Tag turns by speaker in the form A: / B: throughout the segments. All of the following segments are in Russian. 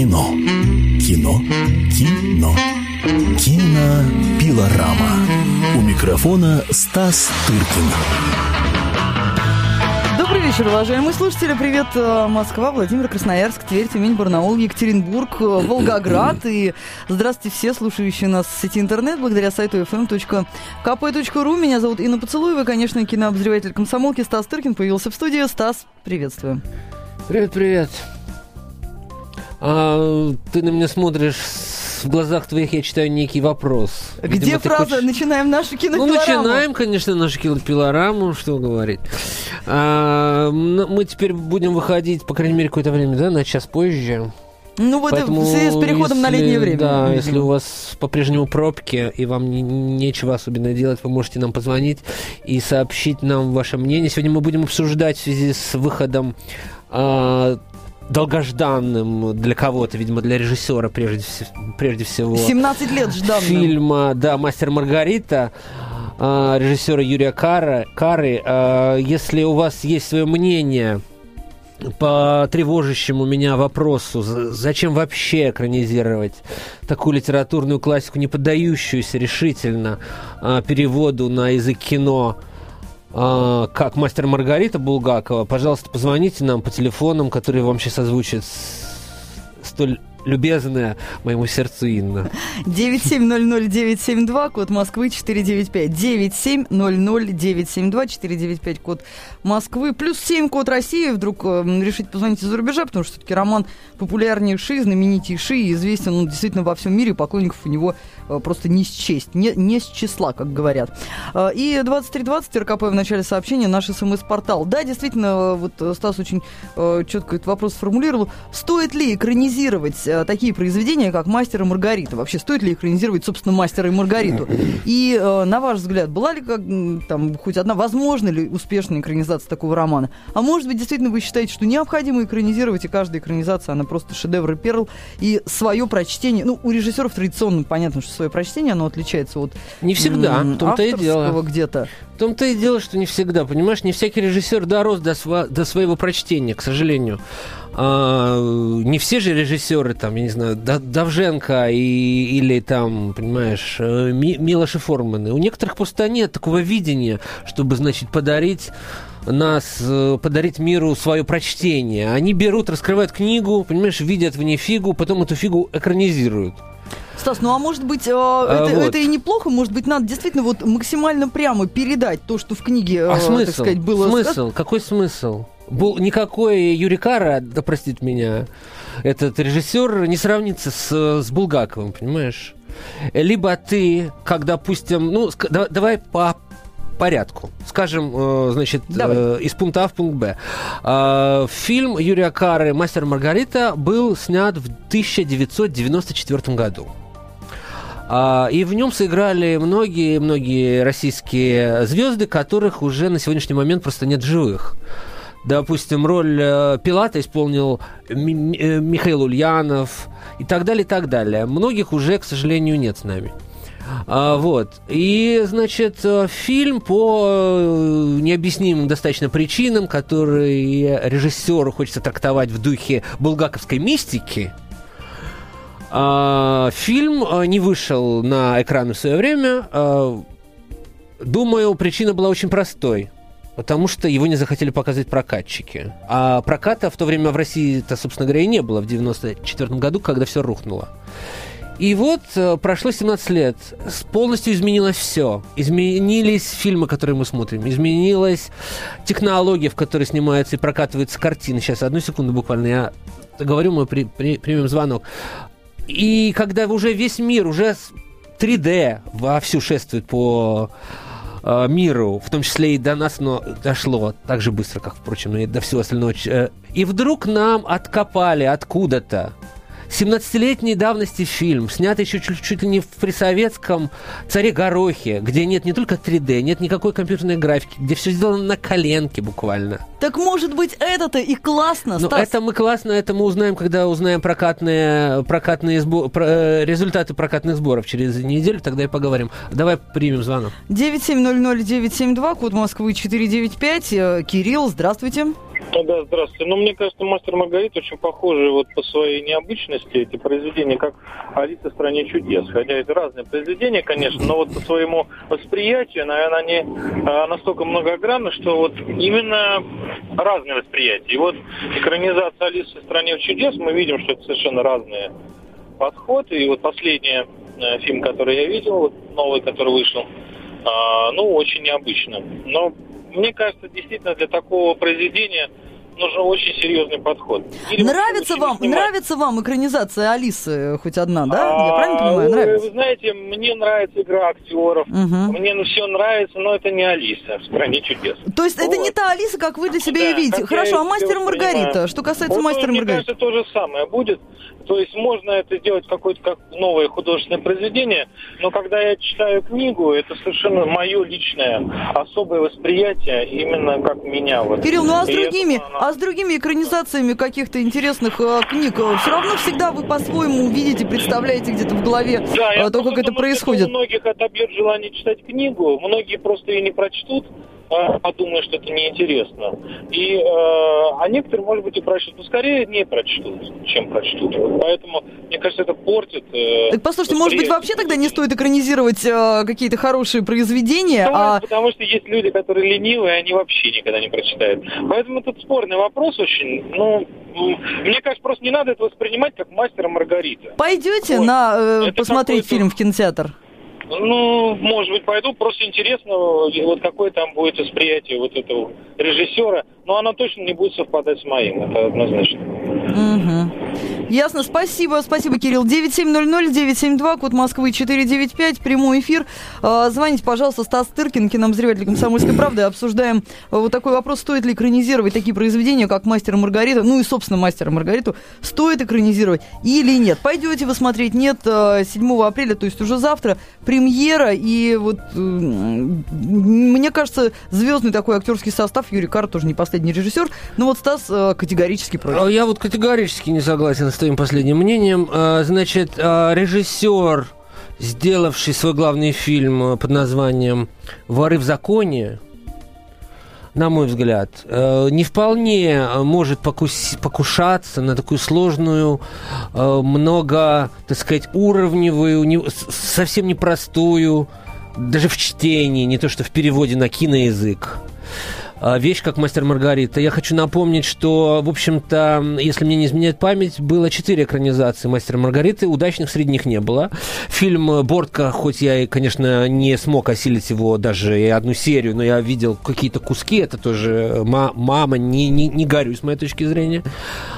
A: Кино. Кино. Кино. Кинопилорама. У микрофона Стас Тыркин.
B: Добрый вечер, уважаемые слушатели. Привет, э, Москва, Владимир, Красноярск, Тверь, Тюмень, Барнаул, Екатеринбург, э, Волгоград. И здравствуйте все, слушающие нас в сети интернет, благодаря сайту fm.kp.ru. Меня зовут Инна Поцелуева, конечно, кинообозреватель комсомолки Стас Тыркин появился в студии. Стас, приветствую.
C: Привет, привет. А, ты на меня смотришь, в глазах твоих я читаю некий вопрос.
B: Где
C: Видимо,
B: фраза
C: хочешь-
B: «Начинаем нашу
C: Ну,
B: кинопилораму»?
C: начинаем, конечно, нашу кинопилораму, что говорить. А, м, мы теперь будем выходить, по крайней мере, какое-то время, да, на час позже.
B: Ну, вот
C: Поэтому,
B: в связи с переходом на
C: если-
B: летнее время.
C: Да,
B: видимо.
C: если у вас по-прежнему пробки, и вам не- нечего особенно делать, вы можете нам позвонить и сообщить нам ваше мнение. Сегодня мы будем обсуждать в связи с выходом а, долгожданным для кого-то, видимо, для режиссера прежде, прежде всего.
B: 17 лет жданным.
C: Фильма, да, «Мастер Маргарита», а, режиссера Юрия Кара, Кары. А, Если у вас есть свое мнение по тревожащему меня вопросу, зачем вообще экранизировать такую литературную классику, не поддающуюся решительно а, переводу на язык кино, как «Мастер Маргарита» Булгакова, пожалуйста, позвоните нам по телефонам, которые вам сейчас озвучит с- столь любезная моему сердцу Инна.
B: 9700972, код Москвы 495. 9700972, 495, код Москвы. Плюс 7, код России. Вдруг э, решите позвонить из-за рубежа, потому что все-таки роман популярнейший, знаменитейший, известен он действительно во всем мире. Поклонников у него просто не счесть, не, не с числа, как говорят. Э, И 2320 РКП в начале сообщения, наш СМС-портал. Да, действительно, э, вот э, Стас очень э, четко этот вопрос сформулировал. Стоит ли экранизировать э, такие произведения, как «Мастер и Маргарита»? Вообще, стоит ли экранизировать, собственно, «Мастера и Маргариту»? И, э, на ваш взгляд, была ли как, там хоть одна, возможно ли успешная экранизация такого романа? А может быть, действительно, вы считаете, что необходимо экранизировать, и каждая экранизация, она просто шедевр и перл, и свое прочтение, ну, у режиссеров традиционно понятно, что свое прочтение, оно отличается от
C: Не всегда,
B: м,
C: том-то и дело.
B: где-то.
C: В том-то и дело, что не всегда, понимаешь, не всякий режиссер дорос до, сва- до своего прочтения, к сожалению. А, не все же режиссеры, там, я не знаю, Да- Давженко и, или там, понимаешь, э, Ми- Милош и Форманы. У некоторых просто нет такого видения, чтобы, значит, подарить нас, э, подарить миру свое прочтение. Они берут, раскрывают книгу, понимаешь, видят в ней фигу, потом эту фигу экранизируют.
B: Стас, ну а может быть, э, это,
C: вот.
B: это и неплохо, может быть, надо действительно вот максимально прямо передать то, что в книге,
C: А
B: э,
C: смысл?
B: так сказать, было
C: смысл?
B: сказано.
C: Какой смысл? Был, никакой Юрий Кара, да простит меня, этот режиссер не сравнится с, с Булгаковым, понимаешь? Либо ты, как, допустим, ну, да- давай по порядку. Скажем, э, значит,
B: Давай.
C: э, из пункта А в пункт Б. Э, фильм Юрия Кары «Мастер Маргарита» был снят в 1994 году. А, И в нем сыграли многие-многие российские звезды, которых уже на сегодняшний момент просто нет живых. Допустим, роль э, Пилата исполнил э, Михаил Ульянов и так далее, и так далее. Многих уже, к сожалению, нет с нами. А, вот. И, значит, э, фильм по необъяснимым достаточно причинам, которые режиссеру хочется трактовать в духе булгаковской мистики, фильм а, не вышел на экраны в свое время. А, Думаю, причина была очень простой. Потому что его не захотели показывать прокатчики. А проката в то время в России-то, собственно говоря, и не было в 94 году, когда все рухнуло. И вот э, прошло 17 лет. Полностью изменилось все. Изменились фильмы, которые мы смотрим. Изменилась технология, в которой снимаются и прокатываются картины. Сейчас, одну секунду буквально. Я говорю, мы при- при- примем звонок. И когда уже весь мир, уже с- 3D вовсю шествует по э, миру, в том числе и до нас, но дошло так же быстро, как, впрочем, и до всего остального. э, И вдруг нам откопали откуда-то 17-летней давности фильм, снятый еще чуть, чуть ли не при советском «Царе Горохе», где нет не только 3D, нет никакой компьютерной графики, где все сделано на коленке буквально.
B: Так может быть это-то и классно,
C: Ну,
B: Стас?
C: это мы классно, это мы узнаем, когда узнаем прокатные, прокатные сбо- про- э, результаты прокатных сборов через неделю, тогда и поговорим. Давай примем звонок.
B: 9700972, код Москвы 495. Э, Кирилл, здравствуйте.
D: Да, здравствуйте. Ну, мне кажется, «Мастер Маргарита» очень похожи вот по своей необычности эти произведения, как «Алиса в стране чудес». Хотя это разные произведения, конечно, но вот по своему восприятию, наверное, они а, настолько многогранны, что вот именно разные восприятия. И вот экранизация «Алисы в стране чудес» мы видим, что это совершенно разные подходы. И вот последний э, фильм, который я видел, вот новый, который вышел, а, ну, очень необычно. Но мне кажется, действительно для такого произведения нужен очень серьезный подход.
B: Или нравится вам, нравится вам экранизация Алисы хоть одна, да? Я правильно понимаю? Нравится?
D: Вы знаете, мне нравится игра актеров,
B: Угу.
D: мне ну, все нравится, но это не Алиса в стране чудес.
B: То есть это не та Алиса, как вы для себя
D: Да,
B: ее видите. Хорошо, а мастер и Маргарита?
D: воспринимаю.
B: Что касается
D: Вот,
B: мастера и
D: мне кажется, то же самое будет. То есть можно это сделать какое-то как новое художественное произведение, но когда я читаю книгу, это совершенно мое личное особое восприятие, именно как меня. Вот.
B: Кирилл, ну а с
D: И
B: другими,
D: это,
B: а с другими экранизациями каких-то интересных э, книг, все равно всегда вы по-своему видите, представляете где-то в голове
D: Да,
B: э, то, как это происходит.
D: У многих отобьет желание читать книгу, многие просто ее не прочтут, а подумают, что это неинтересно. И, э, а некоторые, может быть, и прочтут. Но скорее не прочтут, чем прочтут. Поэтому, мне кажется, это портит... э,
B: Так послушайте, может быть, вообще тогда не стоит экранизировать э, какие-то хорошие произведения,
D: Стоит,
B: а
D: Потому что есть люди, которые ленивые, они вообще никогда не прочитают. Поэтому тут спорный вопрос очень. Ну, мне кажется, просто не надо это воспринимать как мастера Маргарита.
B: пойдете
D: Ой,
B: на э,
D: это
B: посмотреть фильм в кинотеатр?
D: Ну, может быть, пойду. Просто интересно, вот какое там будет восприятие вот этого режиссера. Но оно точно не будет совпадать с моим, это однозначно.
B: Мгм. Ясно, спасибо, спасибо, Кирилл. 9700-972, код Москвы 495, прямой эфир. Э, Звоните, пожалуйста, Стас Тыркин, кинообозреватель «Комсомольской правды». Обсуждаем э, вот такой вопрос, стоит ли экранизировать такие произведения, как «Мастер и Маргарита», ну и, собственно, «Мастер и Маргариту», стоит экранизировать или нет. Пойдете вы смотреть? Нет, э, 7 апреля, то есть уже завтра, премьера, и вот э, мне кажется, звездный такой актерский состав, Юрий Кар тоже не последний режиссер, но вот Стас э, категорически против.
C: А Я вот категорически не согласен с твоим последним мнением. А, Значит, а, режиссер, сделавший свой главный фильм э, под названием «Воры в законе», на мой взгляд, э, не вполне э, может покус- покушаться на такую сложную, много, так сказать, уровневую, совсем непростую, даже в чтении, не то что в переводе на киноязык вещь, как «Мастер Маргарита». Я хочу напомнить, что, в общем-то, если мне не изменяет память, было четыре экранизации «Мастера Маргариты», удачных среди них не было. Фильм «Бортка», хоть я, и, конечно, не смог осилить его даже и одну серию, но я видел какие-то куски, это тоже ма- мама, не, не, не горюй, с моей точки зрения.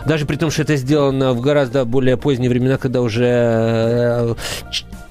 C: Даже при том, что это сделано в гораздо более поздние времена, когда уже э,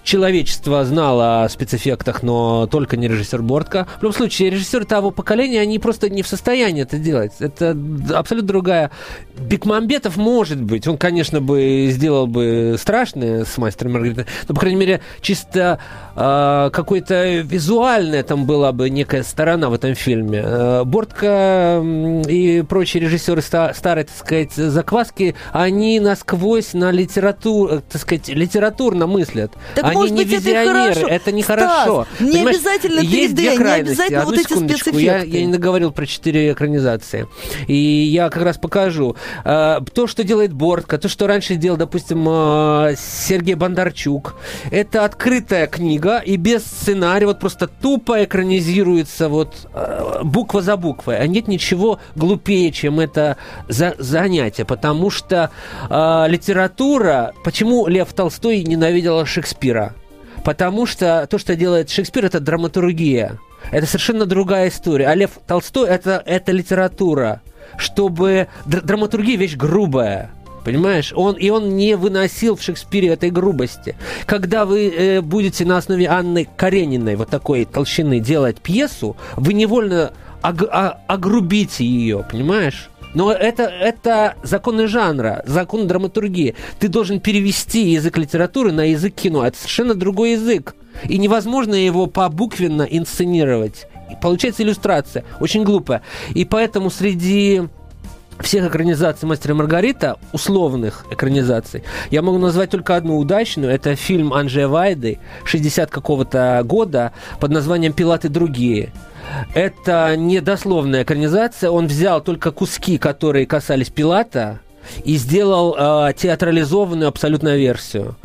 C: человечество знало о спецэффектах, но только не режиссер Бортка. В любом случае, режиссеры того поколения, они просто не в состоянии это делать. Это абсолютно другая... Бекмамбетов может быть. Он, конечно, бы сделал бы страшное с мастером Маргаритой, но, по крайней мере, чисто э, какой-то визуальная там была бы некая сторона в этом фильме. Э, Бортка м, и прочие режиссеры ста- старой, так сказать, закваски, они насквозь на литературу, так сказать, литературно мыслят.
B: Так,
C: они
B: может
C: не
B: быть, это
C: визионеры, это не
B: Стас,
C: хорошо.
B: не
C: Понимаешь,
B: обязательно
C: есть
B: 3D,
C: две
B: не обязательно
C: Одну
B: вот эти
C: секундочку, я,
B: спецэффекты.
C: я не договорил про четыре экранизации. И я как раз покажу. Э, То, что делает Бортко, то, что раньше делал, допустим, э, Сергей Бондарчук, это открытая книга и без сценария, вот просто тупо экранизируется вот э, буква за буквой. А нет ничего глупее, чем это за- занятие, потому что э, литература... Почему Лев Толстой ненавидел Шекспира? Потому что то, что делает Шекспир, это драматургия. Это совершенно другая история. А Лев Толстой это, это литература. Чтобы др- драматургия вещь грубая. Понимаешь? Он, и он не выносил в Шекспире этой грубости. Когда вы э, будете на основе Анны Карениной вот такой толщины делать пьесу, вы невольно ог- а- огрубите ее, понимаешь? Но это, это законы жанра, закон драматургии. Ты должен перевести язык литературы на язык кино. Это совершенно другой язык. И невозможно его побуквенно инсценировать. Получается иллюстрация. Очень глупая. И поэтому среди всех экранизаций «Мастера Маргарита», условных экранизаций, я могу назвать только одну удачную. Это фильм Анджея Вайды 60 какого-то года под названием «Пилаты другие». Это недословная экранизация. Он взял только куски, которые касались Пилата, и сделал э, театрализованную абсолютно версию.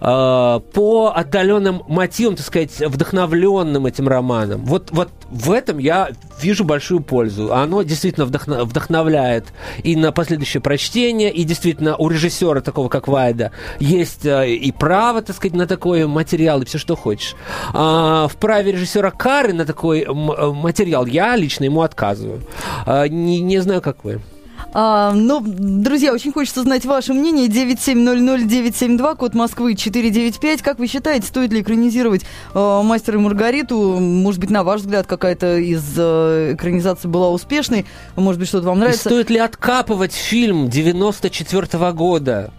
C: Э, по отдаленным мотивам, так сказать, вдохновленным этим романом. Вот, вот в этом я вижу большую пользу. Оно действительно вдохно, вдохновляет и на последующее прочтение, и действительно у режиссера такого, как Вайда, есть э, и право, так сказать, на такой материал, и все, что хочешь. А в праве режиссера Кары на такой э, материал я лично ему отказываю. А, не, не знаю, как вы.
B: А, ну, друзья, очень хочется знать ваше мнение. 9700972, код Москвы 495. Как вы считаете, стоит ли экранизировать э, «Мастера и Маргариту»? Может быть, на ваш взгляд, какая-то из э, экранизаций была успешной? Может быть, что-то вам нравится?
C: И стоит ли откапывать фильм 94 -го года?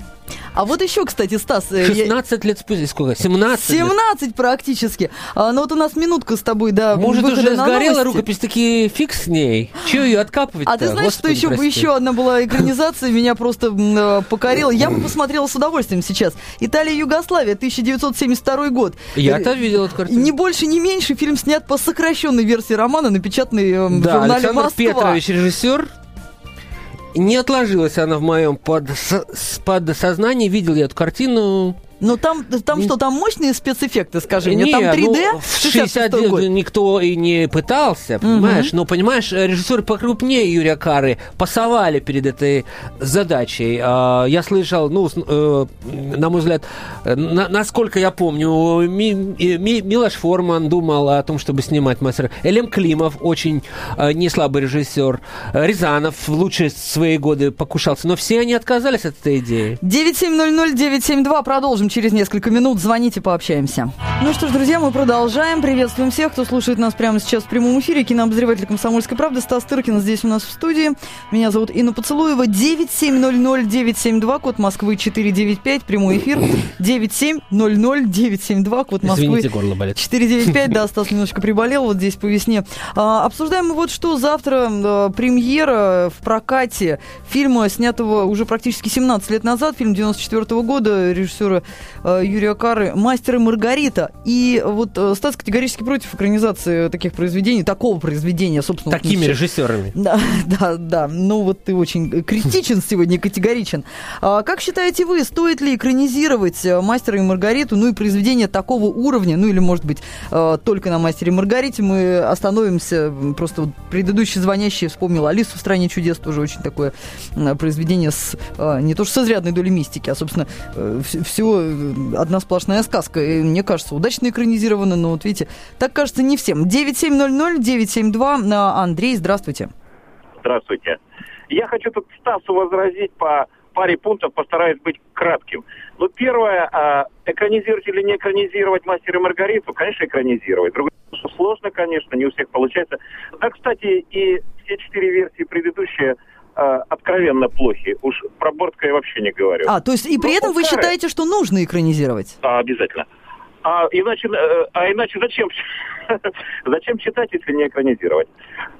B: А вот еще, кстати, Стас...
C: 16 э, я... лет спустя, сколько? 17
B: 17 лет? практически. А, ну вот у нас минутка с тобой, да,
C: Может, уже сгорела рукопись, таки фиг с ней. Чего ее откапывать
B: А ты знаешь, Господи, что еще, еще одна была экранизация, меня просто э, покорила. Я бы посмотрела с удовольствием сейчас. Италия, Югославия, 1972 год.
C: Я-то видел эту картину.
B: Не больше, не меньше. Фильм снят по сокращенной версии романа, напечатанный э, в
C: да,
B: журнале
C: Александр
B: «Москва».
C: Петрович, режиссер, не отложилась она в моем под, подсознании. Видел я эту картину
B: ну там, там что, там мощные спецэффекты, скажи мне? Там 3D?
C: Ну, в 69 год. никто и не пытался, понимаешь? Угу. Но, понимаешь, режиссеры покрупнее Юрия Кары пасовали перед этой задачей. А, я слышал, ну, э, на мой взгляд, насколько я помню, Милош Форман думал о том, чтобы снимать мастера. Элем Климов, очень э, неслабый режиссер. Рязанов в лучшие свои годы покушался. Но все они отказались от этой идеи.
B: 9700-972, продолжим продолжим через несколько минут. Звоните, пообщаемся. Ну что ж, друзья, мы продолжаем. Приветствуем всех, кто слушает нас прямо сейчас в прямом эфире. Кинообозреватель «Комсомольской правды» Стас Тыркин здесь у нас в студии. Меня зовут Инна Поцелуева. 9700972, код Москвы 495, прямой эфир. 9700972, код Москвы
C: Извините, горло болит.
B: 495, да, Стас немножечко приболел вот здесь по весне. А, обсуждаем мы вот что. Завтра а, премьера в прокате фильма, снятого уже практически 17 лет назад, фильм 94 -го года режиссера Э, Юрия Кары «Мастер и Маргарита». И вот э, Стас категорически против экранизации таких произведений, такого произведения, собственно.
C: Такими вот, режиссерами.
B: Да, да, да. Ну вот ты очень критичен сегодня, категоричен. А как считаете вы, стоит ли экранизировать э, «Мастера и Маргариту», ну и произведение такого уровня, ну или, может быть, только на «Мастере и Маргарите» мы остановимся, просто вот предыдущий звонящий вспомнил «Алису в стране чудес», тоже очень такое произведение с не то что с изрядной долей мистики, а, собственно, все одна сплошная сказка. И, мне кажется, удачно экранизировано, но вот видите, так кажется не всем. 9700-972. Андрей, здравствуйте.
E: Здравствуйте. Я хочу тут Стасу возразить по паре пунктов, постараюсь быть кратким. Ну, первое, а, экранизировать или не экранизировать «Мастер и Маргариту», конечно, экранизировать. Другое, что сложно, конечно, не у всех получается. Да, кстати, и все четыре версии предыдущие – э, откровенно плохи. Уж про Бортка я вообще не говорю.
B: А, то есть и при Но этом вы старые... считаете, что нужно экранизировать?
E: А, обязательно. А иначе, э, а иначе зачем, зачем читать, если не экранизировать?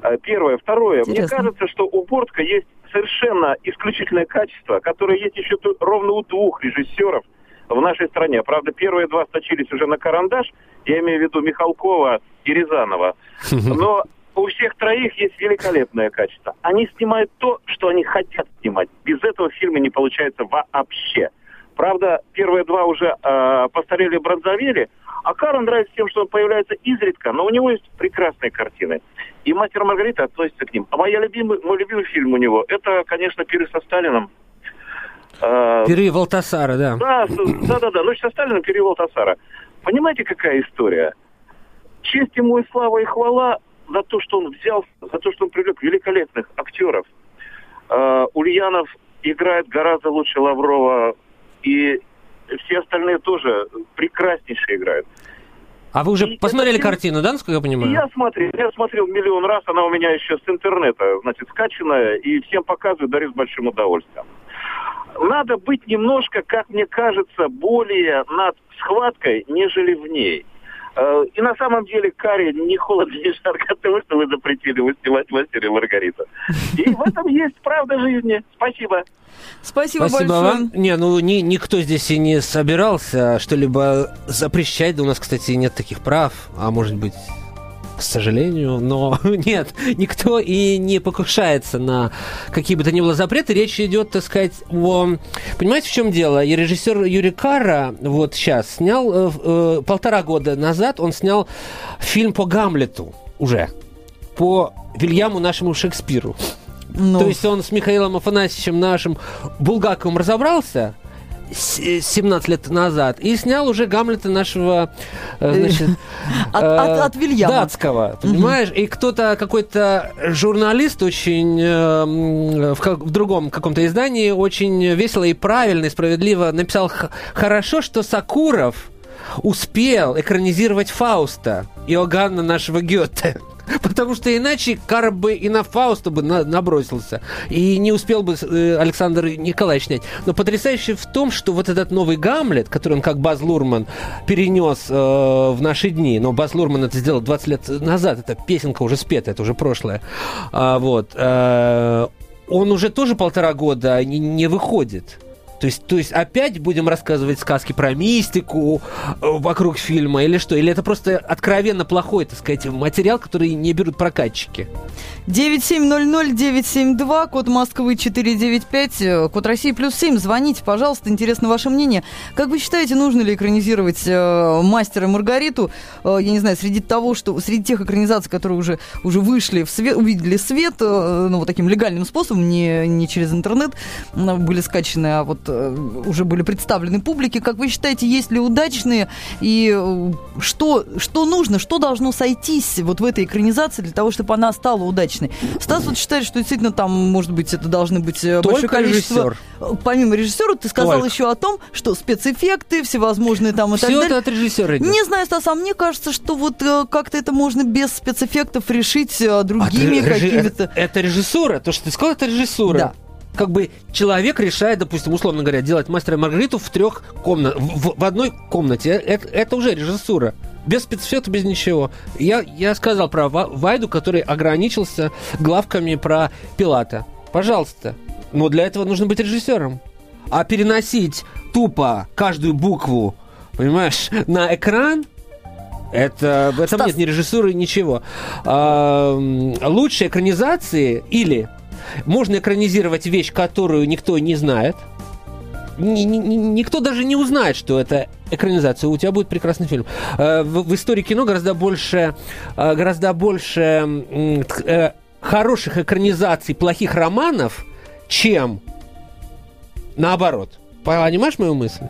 E: Э, первое. Второе. Интересно. Мне кажется, что у Бортка есть совершенно исключительное качество, которое есть еще ровно у двух режиссеров в нашей стране. Правда, первые два сточились уже на карандаш, я имею в виду Михалкова и Рязанова. Но у всех троих есть великолепное качество. Они снимают то, что они хотят снимать. Без этого фильма не получается вообще. Правда, первые два уже э, постарели бронзовели, а Карл нравится тем, что он появляется изредка, но у него есть прекрасные картины. И «Мастер Маргарита» относится к ним. А моя любимый, мой любимый фильм у него, это, конечно, «Пиры со Сталином».
C: Э, «Пиры Валтасара», да.
E: Да, да, да, да. Ночь со Сталином, «Пиры Валтасара». Понимаете, какая история? Честь ему и слава и хвала за то, что он взял, за то, что он привлек великолепных актеров. Uh, Ульянов играет гораздо лучше Лаврова, и все остальные тоже прекраснейшие играют.
C: А вы уже и посмотрели это... картину, да, насколько я понимаю?
E: Я смотрел, я смотрел миллион раз, она у меня еще с интернета, значит, скачанная, и всем показываю, дарю с большим удовольствием. Надо быть немножко, как мне кажется, более над схваткой, нежели в ней. Э, и на самом деле Карри не холодно, не жарко от того, что вы запретили выстилать мастер и Маргарита. И в этом есть правда жизни. Спасибо.
B: Спасибо,
C: Спасибо
B: большое.
C: вам. Не, ну ни, никто здесь и не собирался что-либо запрещать. Да у нас, кстати, нет таких прав. А может быть, к сожалению, но нет, никто и не покушается на какие бы то ни было запреты. Речь идет, так сказать, о... Понимаете, в чем дело? И режиссер Юрий Кара вот сейчас снял, э, э, полтора года назад он снял фильм по Гамлету уже, по Вильяму нашему Шекспиру.
B: Ну,
C: То есть он с Михаилом Афанасьевичем нашим Булгаковым разобрался 17 лет назад и снял уже Гамлета нашего, э, значит,
B: От-
C: э,
B: от- от Вильяма.
C: датского, понимаешь? И кто-то, какой-то журналист очень э, м, в, как- в другом каком-то издании очень весело и правильно и справедливо написал «Х- «Хорошо, что Сакуров успел экранизировать Фауста Иоганна нашего Гёте». Потому что иначе Карп бы и на Фауста бы на- набросился. И не успел бы э, Александр Николаевич снять. Но потрясающе в том, что вот этот новый Гамлет, который он как Баз Лурман перенес э, в наши дни, но Баз Лурман это сделал 20 лет назад, это песенка уже спета, это уже прошлое. А, вот. э, он уже тоже полтора года не, не выходит. То есть, то есть опять будем рассказывать сказки про мистику э, вокруг фильма или что? Или это просто откровенно плохой, так сказать, материал, который не берут прокатчики?
B: 9700-972, код Москвы 495, э, код России плюс 7. Звоните, пожалуйста, интересно ваше мнение. Как вы считаете, нужно ли экранизировать э, «Мастера Маргариту»? Э, я не знаю, среди того, что среди тех экранизаций, которые уже, уже вышли в свет, увидели свет, э, ну, вот таким легальным способом, не, не через интернет, были скачаны, а вот уже были представлены публике. Как вы считаете, есть ли удачные и э, что, что нужно, что должно сойтись вот в этой экранизации для того, чтобы она стала удачной? Стас вот считает, что действительно там, может быть, это должны быть э, большое
C: Только
B: количество...
C: режиссер.
B: Э, Помимо режиссера, ты сказал
C: Только.
B: еще о том, что спецэффекты всевозможные там и так
C: Все
B: далее.
C: это от режиссера идет.
B: Не знаю, Стас, а мне кажется, что вот э, как-то это можно без спецэффектов решить э,
C: А
B: другими
C: режи-
B: какими-то...
C: это, это режиссура. То, что ты сказал, это режиссура.
B: Да.
C: Как бы человек решает, допустим, условно говоря, делать мастера и Маргариту в трех комнатах, в, в одной комнате. Это, это уже режиссура. Без спецэффекта, без ничего. Я, я сказал про Ва- Вайду, который ограничился главками про Пилата. Пожалуйста. Но для этого нужно быть режиссером. А переносить тупо каждую букву, понимаешь, на экран, это, в этом
B: Стас.
C: нет ни режиссуры, ничего. А, лучшие экранизации или можно экранизировать вещь, которую никто не знает, ни- ни- ни- никто даже не узнает, что это экранизация. У тебя будет прекрасный фильм. Э, В, в истории кино гораздо больше, э, гораздо больше э, хороших экранизаций плохих романов, чем наоборот. Понимаешь мою мысль?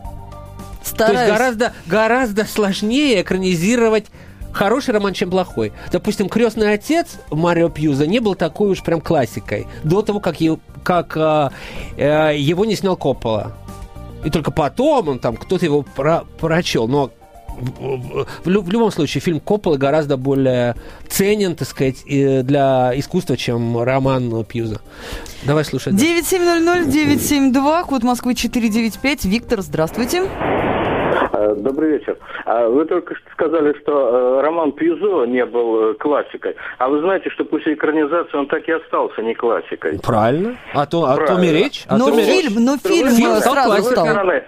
C: То
B: Стараюсь.
C: есть гораздо, гораздо сложнее экранизировать хороший роман, чем плохой. Допустим, «Крестный отец» Марио Пьюза не был такой уж прям классикой до того, как, е- как а, э, его не снял Коппола. И только потом он там, кто-то его про- прочел. Но в, лю- в любом случае фильм Коппола гораздо более ценен, так сказать, для искусства, чем роман Пьюза. Давай слушать. да.
B: 9700-972, код Москвы 495. Виктор, здравствуйте.
E: Э, Добрый вечер. А Вы только что сказали, что э, роман Пьюзо не был э, классикой. А вы знаете, что после экранизации он так и остался не классикой.
C: Правильно. А то, а то
E: Правильно.
C: меречь. А
B: но
C: то меречь.
B: фильм, но фильм,
C: Фильм стал
B: сразу
E: С другой
B: стал.
E: стороны,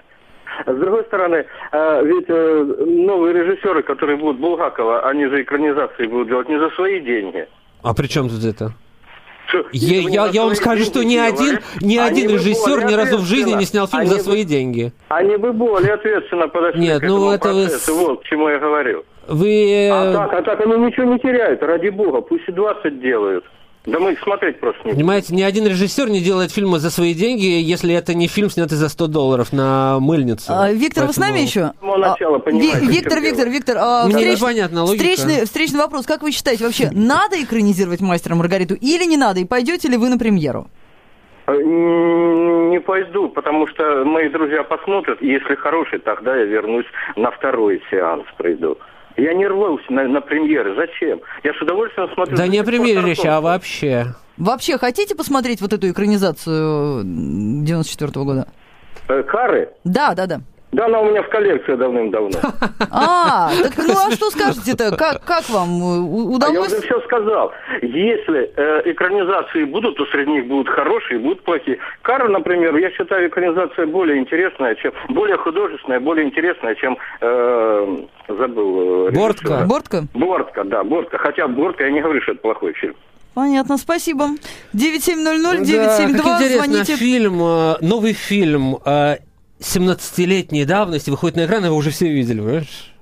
E: с другой стороны, э, ведь э, новые режиссеры, которые будут Булгакова, они же экранизации будут делать не за свои деньги.
C: А при чем тут это? Я,
E: вы
C: я, я вам скажу, что ни один, ни один
E: бы
C: режиссер ни разу в жизни не снял фильм
E: они
C: за
E: бы-
C: свои деньги.
E: Они бы более ответственно подошли
C: Нет,
E: к
C: ну,
E: этому
C: это вы
E: процессу.
C: с-
E: Вот к чему я говорю.
C: Вы...
E: А
C: э,
E: так, а так они ничего не теряют, ради бога, пусть и 20 делают. Да мы их смотреть просто не.
C: Понимаете, ни один режиссер не делает фильмы за свои деньги, если это не фильм, снятый за 100 долларов на мыльницу.
B: А, Виктор, вы с нами
C: Поэтому-
B: еще?
E: С самого начала
B: А,
E: понимаете, в
B: Виктор, Виктор,
E: дело.
B: Виктор, а,
C: Мне
B: встреч-
C: непонятна логика.
B: Встречный, встречный вопрос. Как вы считаете, вообще надо экранизировать «Мастера Маргариту» или не надо? И пойдете ли вы на премьеру?
E: Э, Не пойду, потому что мои друзья посмотрят, и если хороший, тогда я вернусь на второй сеанс, приду. Я не рвался на, на премьеры. Зачем? Я с удовольствием смотрю...
C: Да не о премьере речь, а вообще.
B: Вообще, хотите посмотреть вот эту экранизацию 94 года?
E: Э, Кары?
B: Да, да, да.
F: Да, она у меня в коллекции давным-давно.
B: А, так ну а что скажете-то? Как, как вам? У-
F: А я
B: Удалось?
F: уже все сказал. Если э, экранизации будут, то среди них будут хорошие, будут плохие. Кара, например, я считаю экранизация более интересная, чем более художественная, более интересная, чем э, забыл. э,
C: Бортка.
F: режиссера.
B: Бортка?
F: Бортка, да, Бортка. Хотя Бортка, я не говорю, что это плохой фильм.
B: Понятно, спасибо. 9700
C: Да, как
B: 972
C: интересно,
B: звоните.
C: фильм, э, новый фильм э, 17-летней давности выходит на экран, его уже все видели, понимаешь?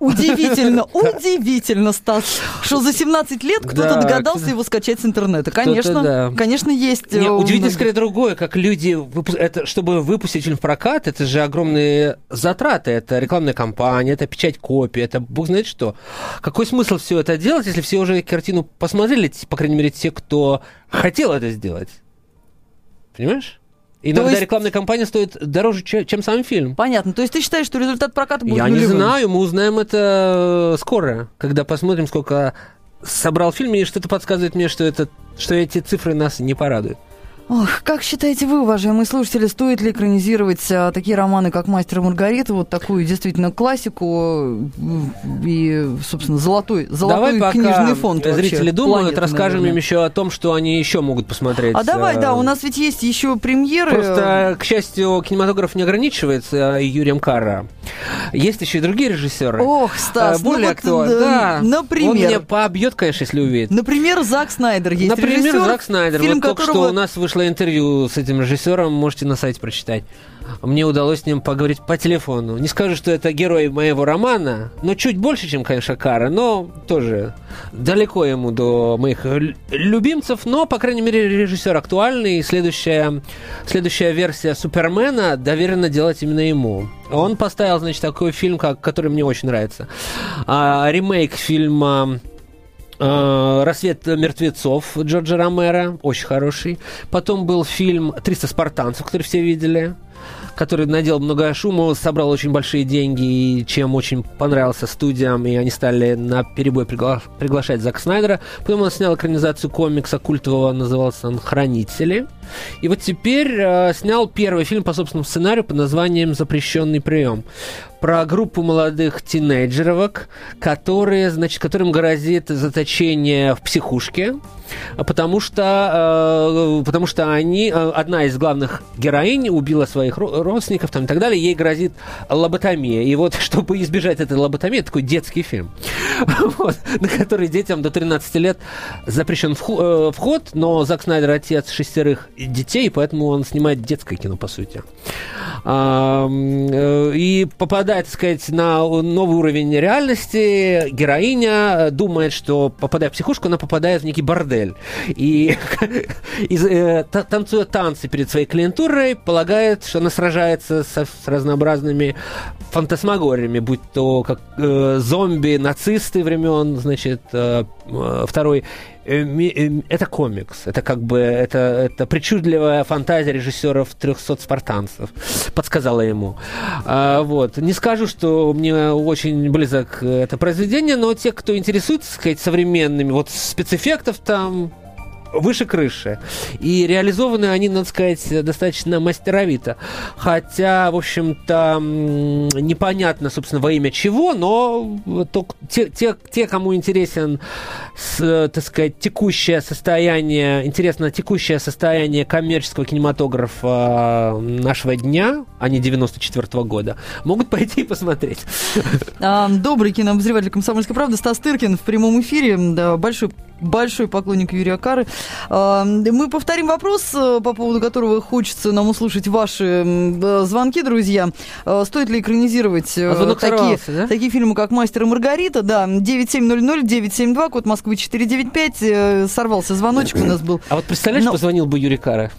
B: Удивительно, удивительно, Стас, что за 17 лет кто-то
C: Да,
B: догадался его скачать с интернета. Конечно,
C: да.
B: конечно, есть. э,
C: Не,
B: у
C: удивительно
B: многих.
C: скорее другое, как люди, это, чтобы выпустить фильм в прокат, это же огромные затраты, это рекламная кампания, это печать копий, это бог знает что. Какой смысл все это делать, если все уже картину посмотрели, по крайней мере, те, кто хотел это сделать? Понимаешь? Иногда
B: есть-
C: рекламная кампания стоит дороже, че- чем сам фильм.
B: Понятно. То есть ты считаешь, что результат проката будет
C: Я не
B: нулевым?
C: знаю, мы узнаем это э, скоро, когда посмотрим, сколько собрал фильм, и что-то подсказывает мне, что, это, что эти цифры нас не порадуют.
B: Ох, как считаете вы, уважаемые слушатели, стоит ли экранизировать а, такие романы, как «Мастер и Маргарита», вот такую действительно классику и, собственно, золотой, золотой
C: Давай
B: книжный фонд вообще
C: зрители думают,
B: планеты,
C: расскажем
B: наверное.
C: им еще о том, что они еще могут посмотреть.
B: А давай,
C: э,
B: да, у нас ведь есть еще премьеры.
C: Просто, к счастью, кинематограф не ограничивается э, Юрием Карра. Есть еще и другие режиссеры.
B: Ох, Стас,
C: Э, более
B: ну
C: актуально.
B: э,
C: Да.
B: например.
C: Он меня побьет, конечно, если увидит.
B: Например, Зак Снайдер есть
C: Например,
B: режиссер,
C: Зак Снайдер.
B: фильм
C: вот только
B: которого...
C: что у нас вышло интервью с этим режиссером, можете на сайте прочитать. Мне удалось с ним поговорить по телефону. Не скажу, что это герой моего романа, но чуть больше, чем, конечно, Кара, но тоже далеко ему до моих лю- любимцев, но, по крайней мере, режиссер актуальный, и следующая, следующая версия Супермена доверена делать именно ему. Он поставил, значит, такой фильм, как, который мне очень нравится. А, ремейк фильма «Рассвет мертвецов» Джорджа Ромера, очень хороший. Потом был фильм «300 спартанцев», который все видели который наделал много шума, собрал очень большие деньги, и чем очень понравился студиям, и они стали на перебой пригла- приглашать Зака Снайдера. Потом он снял экранизацию комикса культового, назывался он «Хранители». И вот теперь э, снял первый фильм по собственному сценарию под названием «Запрещенный прием» про группу молодых тинейджеровок, которые, значит, которым грозит заточение в психушке, потому что, э, потому что они, э, одна из главных героинь убила своих ро- родственников там, и так далее, ей грозит лоботомия. И вот, чтобы избежать этой лоботомии, такой детский фильм, вот, на который детям до 13 лет запрещен э, вход, но Зак Снайдер отец шестерых детей, поэтому он снимает детское кино, по сути. Э, И попадает, так сказать, на новый уровень реальности. Героиня э, думает, что, попадая в психушку, она попадает в некий бордель. И, из- э, та- танцуя танцы перед своей клиентурой, полагает, что она сражается со- с разнообразными фантасмагориями, будь то как э, зомби, нацисты времен, значит, э, э, второй это комикс, это как бы это, это причудливая фантазия режиссеров 300 спартанцев, подсказала ему. А, вот. Не скажу, что мне очень близок это произведение, но те, кто интересуется, сказать, современными, вот спецэффектов там выше крыши. И реализованы они, надо сказать, достаточно мастеровито. Хотя, в общем-то, непонятно, собственно, во имя чего, но те, те, те, кому интересен, с, так сказать, текущее состояние, интересно текущее состояние коммерческого кинематографа э, нашего дня, а не 94 года, могут пойти и посмотреть.
B: Добрый кинообозреватель «Комсомольской правды» Стас Тыркин в прямом эфире. Большой, большой поклонник Юрия Кары. Мы повторим вопрос, э, по поводу которого хочется нам услышать ваши э, звонки, друзья. А, Стоит ли экранизировать э,
C: А
B: такие,
C: да?
B: такие фильмы, как «Мастер и Маргарита»? Да, 9700-972, код Москвы 495. Э, Сорвался звоночек у нас был.
C: А вот представляешь,
B: Но-
C: позвонил бы Юрий Кара?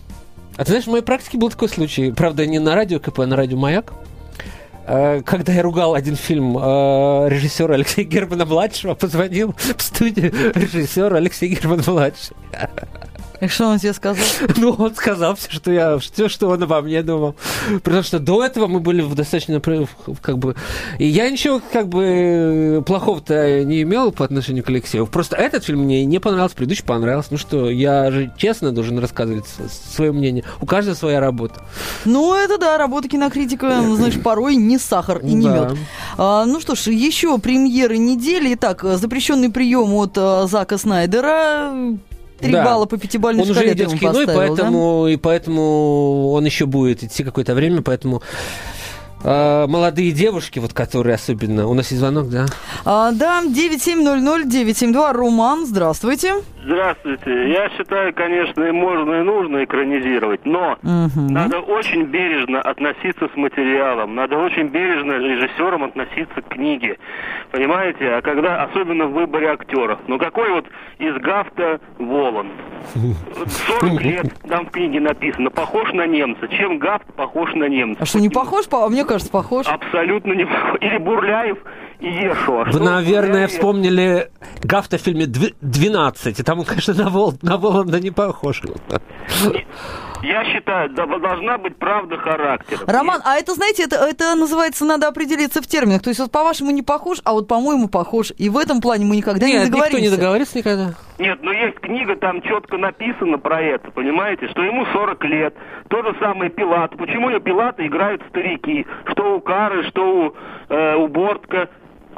C: А ты знаешь, в моей практике был такой случай. Правда, не на радио КП, а на радио Маяк. Э, Когда я ругал один фильм э, режиссера Алексея Германа-младшего, позвонил в студию режиссера Алексея Германа-младший.
B: И что он тебе сказал?
C: Ну, он сказал все, что я, все, что он обо мне думал. Потому что до этого мы были в достаточно, как бы... И я ничего, как бы, плохого-то не имел по отношению к Алексею. Просто этот фильм мне не понравился, предыдущий понравился. Ну что, я же честно должен рассказывать свое мнение. У каждого своя работа.
B: Ну, это да, работа кинокритика, знаешь, порой не сахар и не да. мед. А, ну что ж, еще премьеры недели. Итак, запрещенный прием от а, Зака Снайдера Три да. балла по пятибалльной
C: он шкале уже идет в кино, и поэтому, да? и поэтому он еще будет идти какое-то время, поэтому а, молодые девушки, вот которые особенно... У нас есть звонок, да?
B: А, да, 9700-972, Роман, здравствуйте.
G: Здравствуйте. Я считаю, конечно, и можно, и нужно экранизировать, но угу. надо очень бережно относиться с материалом, надо очень бережно режиссерам относиться к книге. Понимаете? А когда, особенно в выборе актеров. Ну какой вот из Гафта Волан? 40 лет там в книге написано, похож на немца. Чем Гафт похож на немца?
B: А что, не похож? А мне кажется, похож.
G: Абсолютно не похож. Или Бурляев и Ешуа.
C: Вы, наверное, вспомнили Гафта в фильме «12», и там он, конечно, на, Вол... на Воланда не похож.
G: Я считаю, да, должна быть правда характера.
B: Роман, а это, знаете, это, это называется, надо определиться в терминах. То есть вот по-вашему не похож, а вот по-моему похож. И в этом плане мы никогда Нет, не договоримся.
C: никто не договорится никогда.
G: Нет, но есть книга, там четко написано про это, понимаете, что ему 40 лет. То же самое Пилат. Почему у Пилата играют старики? Что у Кары, что у, э, у Бортка.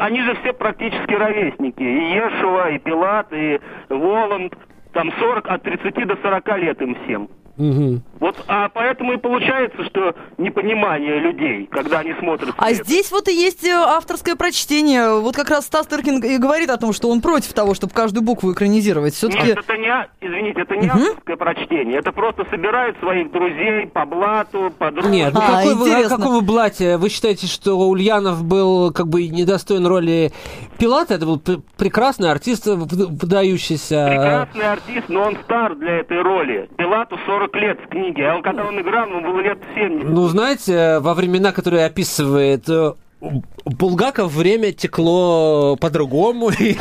G: Они же все практически ровесники. И Ешуа, и Пилат, и Воланд. Там 40, от 30 до 40 лет им всем. Угу. Вот, а поэтому и получается, что непонимание людей, когда они смотрят.
B: А здесь вот и есть э, авторское прочтение. Вот как раз Стас Тыркин и говорит о том, что он против того, чтобы каждую букву экранизировать. Все-таки...
G: Нет, это не, извините, это не угу. авторское прочтение. Это просто собирает своих друзей по блату, по друг.
C: Нет, ну а, какой вы, о каком вы блате? Вы считаете, что Ульянов был как бы недостоин роли Пилата? Это был прекрасный артист, выдающийся.
G: Прекрасный артист, но он стар для этой роли. Пилату 40 лет в книге, а он, когда он играл, ему было лет 70.
C: Ну, знаете, во времена, которые описывает э, Булгаков время текло по-другому, и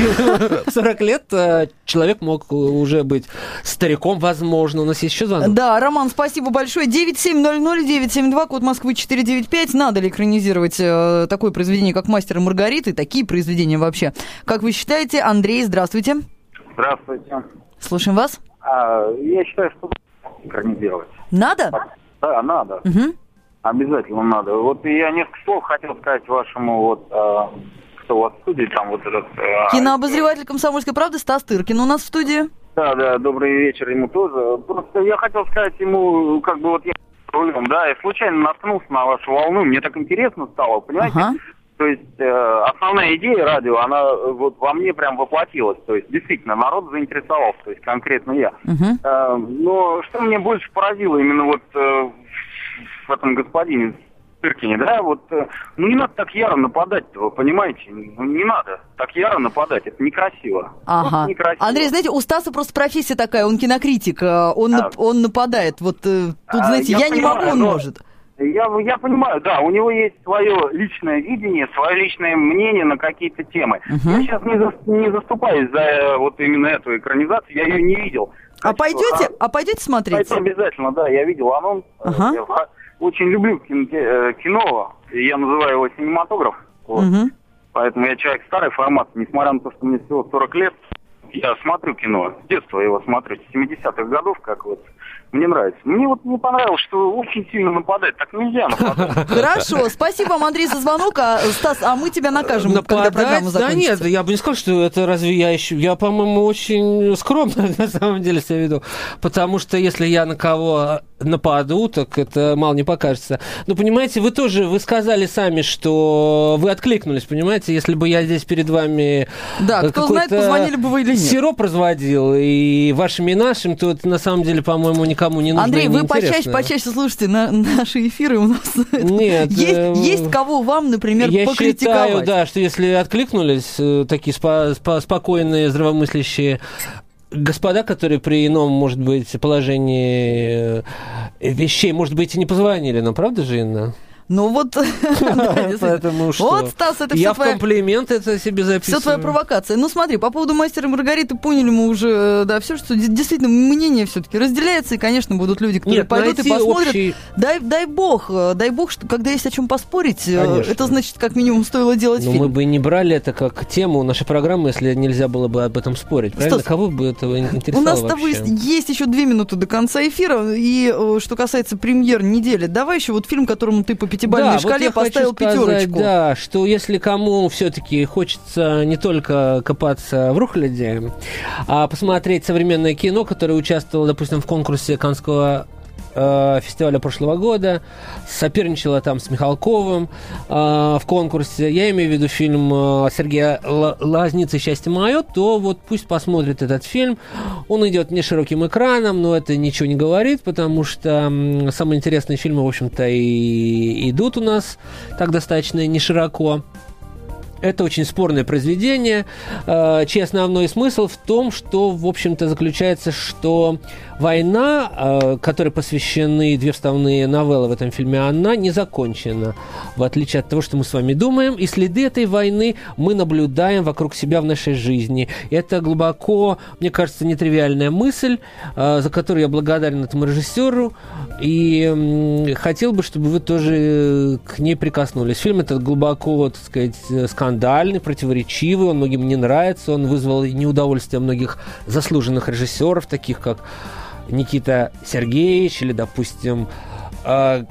C: 40 лет э, человек мог уже быть стариком, возможно. У нас есть еще звонок?
B: Да, Роман, спасибо большое. 9700-972, код Москвы 495. Надо ли экранизировать э, такое произведение, как «Мастер и Маргарита», и такие произведения вообще? Как вы считаете? Андрей, здравствуйте.
H: Здравствуйте.
B: Слушаем вас.
H: А, я считаю, что экранизировать.
B: Надо?
H: Да, надо. Угу. Обязательно надо. Вот я несколько слов хотел сказать вашему вот а, кто у вас в студии, там вот этот...
B: А, Кинообозреватель «Комсомольской правды» Стас Тыркин у нас в студии.
H: Да, да, добрый вечер ему тоже. Просто я хотел сказать ему, как бы вот я рулем, да, я случайно наткнулся на вашу волну, мне так интересно стало, понимаете? Ага. То есть э, основная идея радио, она э, вот во мне прям воплотилась. То есть действительно народ заинтересовался, то есть конкретно я. Uh-huh. Э, но что мне больше поразило именно вот э, в этом господине Тыркине, да, вот, э, ну не надо так яро нападать, вы понимаете? Ну не надо так яро нападать, это некрасиво.
B: Ага. Некрасиво. Андрей, знаете, у Стаса просто профессия такая, он кинокритик, э, он, а, он нападает. Вот тут, а, знаете, я, я не могу, он но... может.
H: Я, я понимаю, да, у него есть свое личное видение, свое личное мнение на какие-то темы. Uh-huh. Я сейчас не, за, не заступаюсь за э, вот именно эту экранизацию, я ее не видел.
B: А пойдете, а, а пойдете смотреть?
H: Пойду обязательно, да, я видел анонс. Uh-huh. Я очень люблю кино, э, кино, я называю его синематограф. Вот. Uh-huh. Поэтому я человек старой формации, несмотря на то, что мне всего 40 лет, я смотрю кино, с детства его смотрю, с 70-х годов, как вот мне нравится. Мне вот не понравилось, что очень сильно нападает. Так нельзя нападать.
B: Хорошо, спасибо вам, Андрей, за звонок. А, Стас, а мы тебя накажем,
C: нападать? когда программа закончится. Да нет, я бы не сказал, что это разве я еще... Я, по-моему, очень скромно на самом деле себя веду. Потому что если я на кого нападу, так это мало не покажется. Но, понимаете, вы тоже, вы сказали сами, что вы откликнулись, понимаете? Если бы я здесь перед вами...
B: Да, кто знает, позвонили бы вы или нет.
C: Сироп разводил, и вашими и нашим, то это на самом деле, по-моему, не никому не нужно
B: Андрей, вы почаще, почаще слушайте на наши эфиры у нас. Нет. есть, э, есть кого вам, например,
C: я
B: покритиковать.
C: считаю, да, что если откликнулись э, такие спо- спо- спокойные, здравомыслящие господа, которые при ином, может быть, положении э, вещей, может быть, и не позвонили нам, правда же, Инна?
B: Ну вот...
C: Поэтому что?
B: Вот, Стас, это
C: Я в комплимент это себе записываю.
B: Все твоя провокация. Ну смотри, по поводу мастера Маргариты поняли мы уже, да, все, что действительно мнение все-таки разделяется, и, конечно, будут люди, которые пойдут и посмотрят. Дай, дай бог, э, дай бог, что когда есть о чем поспорить, э, это значит, как минимум, стоило делать
C: Но
B: фильм.
C: мы бы не брали это как тему нашей программы, если нельзя было бы об этом спорить. Правильно? Кого бы это
B: У
C: интересовало
B: нас с тобой есть, еще две минуты до конца эфира, и э, что касается премьер недели, давай еще вот фильм, которому ты по пятибалльной
C: Да, вот
B: шкале
C: хочу
B: поставил
C: сказать,
B: пятерочку.
C: Да, что если кому все-таки хочется не только копаться в рухляде, а посмотреть современное кино, которое участвовало, допустим, в конкурсе Канского э, фестиваля прошлого года, соперничала там с Михалковым э, в конкурсе. Я имею в виду фильм э, Сергея Лазницы «Счастье мое», то вот пусть посмотрит этот фильм. Он идет не широким экраном, но это ничего не говорит, потому что самые интересные фильмы, в общем-то, и идут у нас так достаточно не широко. Это очень спорное произведение, чей основной смысл в том, что, в общем-то, заключается, что война, э, которой посвящены две вставные новеллы в этом фильме, она не закончена, в отличие от того, что мы с вами думаем, и следы этой войны мы наблюдаем вокруг себя в нашей жизни. Это глубоко, мне кажется, нетривиальная мысль, э, за которую я благодарен этому режиссеру, и хотел бы, чтобы вы тоже к ней прикоснулись. Фильм этот глубоко, так сказать, э, скандальный, противоречивый, он многим не нравится, он вызвал неудовольствие многих заслуженных режиссеров, таких как Никита Сергеевич или, допустим, э,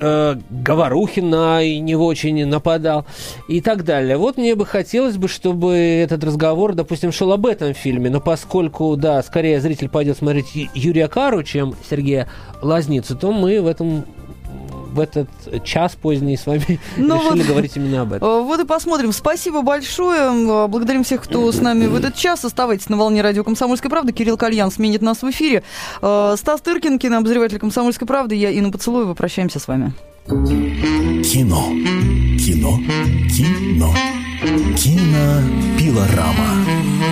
C: э, Говорухин на него очень нападал и так далее. Вот мне бы хотелось бы, чтобы этот разговор, допустим, шел об этом фильме, но поскольку, да, скорее зритель пойдет смотреть Юрия Кару, чем Сергея Лазницу, то мы в этом в этот час поздний с вами
B: Ну
C: решили
B: вот.
C: говорить именно об этом.
B: Э, Вот и посмотрим. Спасибо большое. Э, Благодарим всех, кто с нами в этот час. Оставайтесь на волне радио «Комсомольская правда». Кирилл Кальян сменит нас в эфире. Э, Стас Тыркин, кинообозреватель «Комсомольской правды». Я Инна Поцелуева. Прощаемся с вами.
A: Кино. Кино. Кино. Кинопилорама.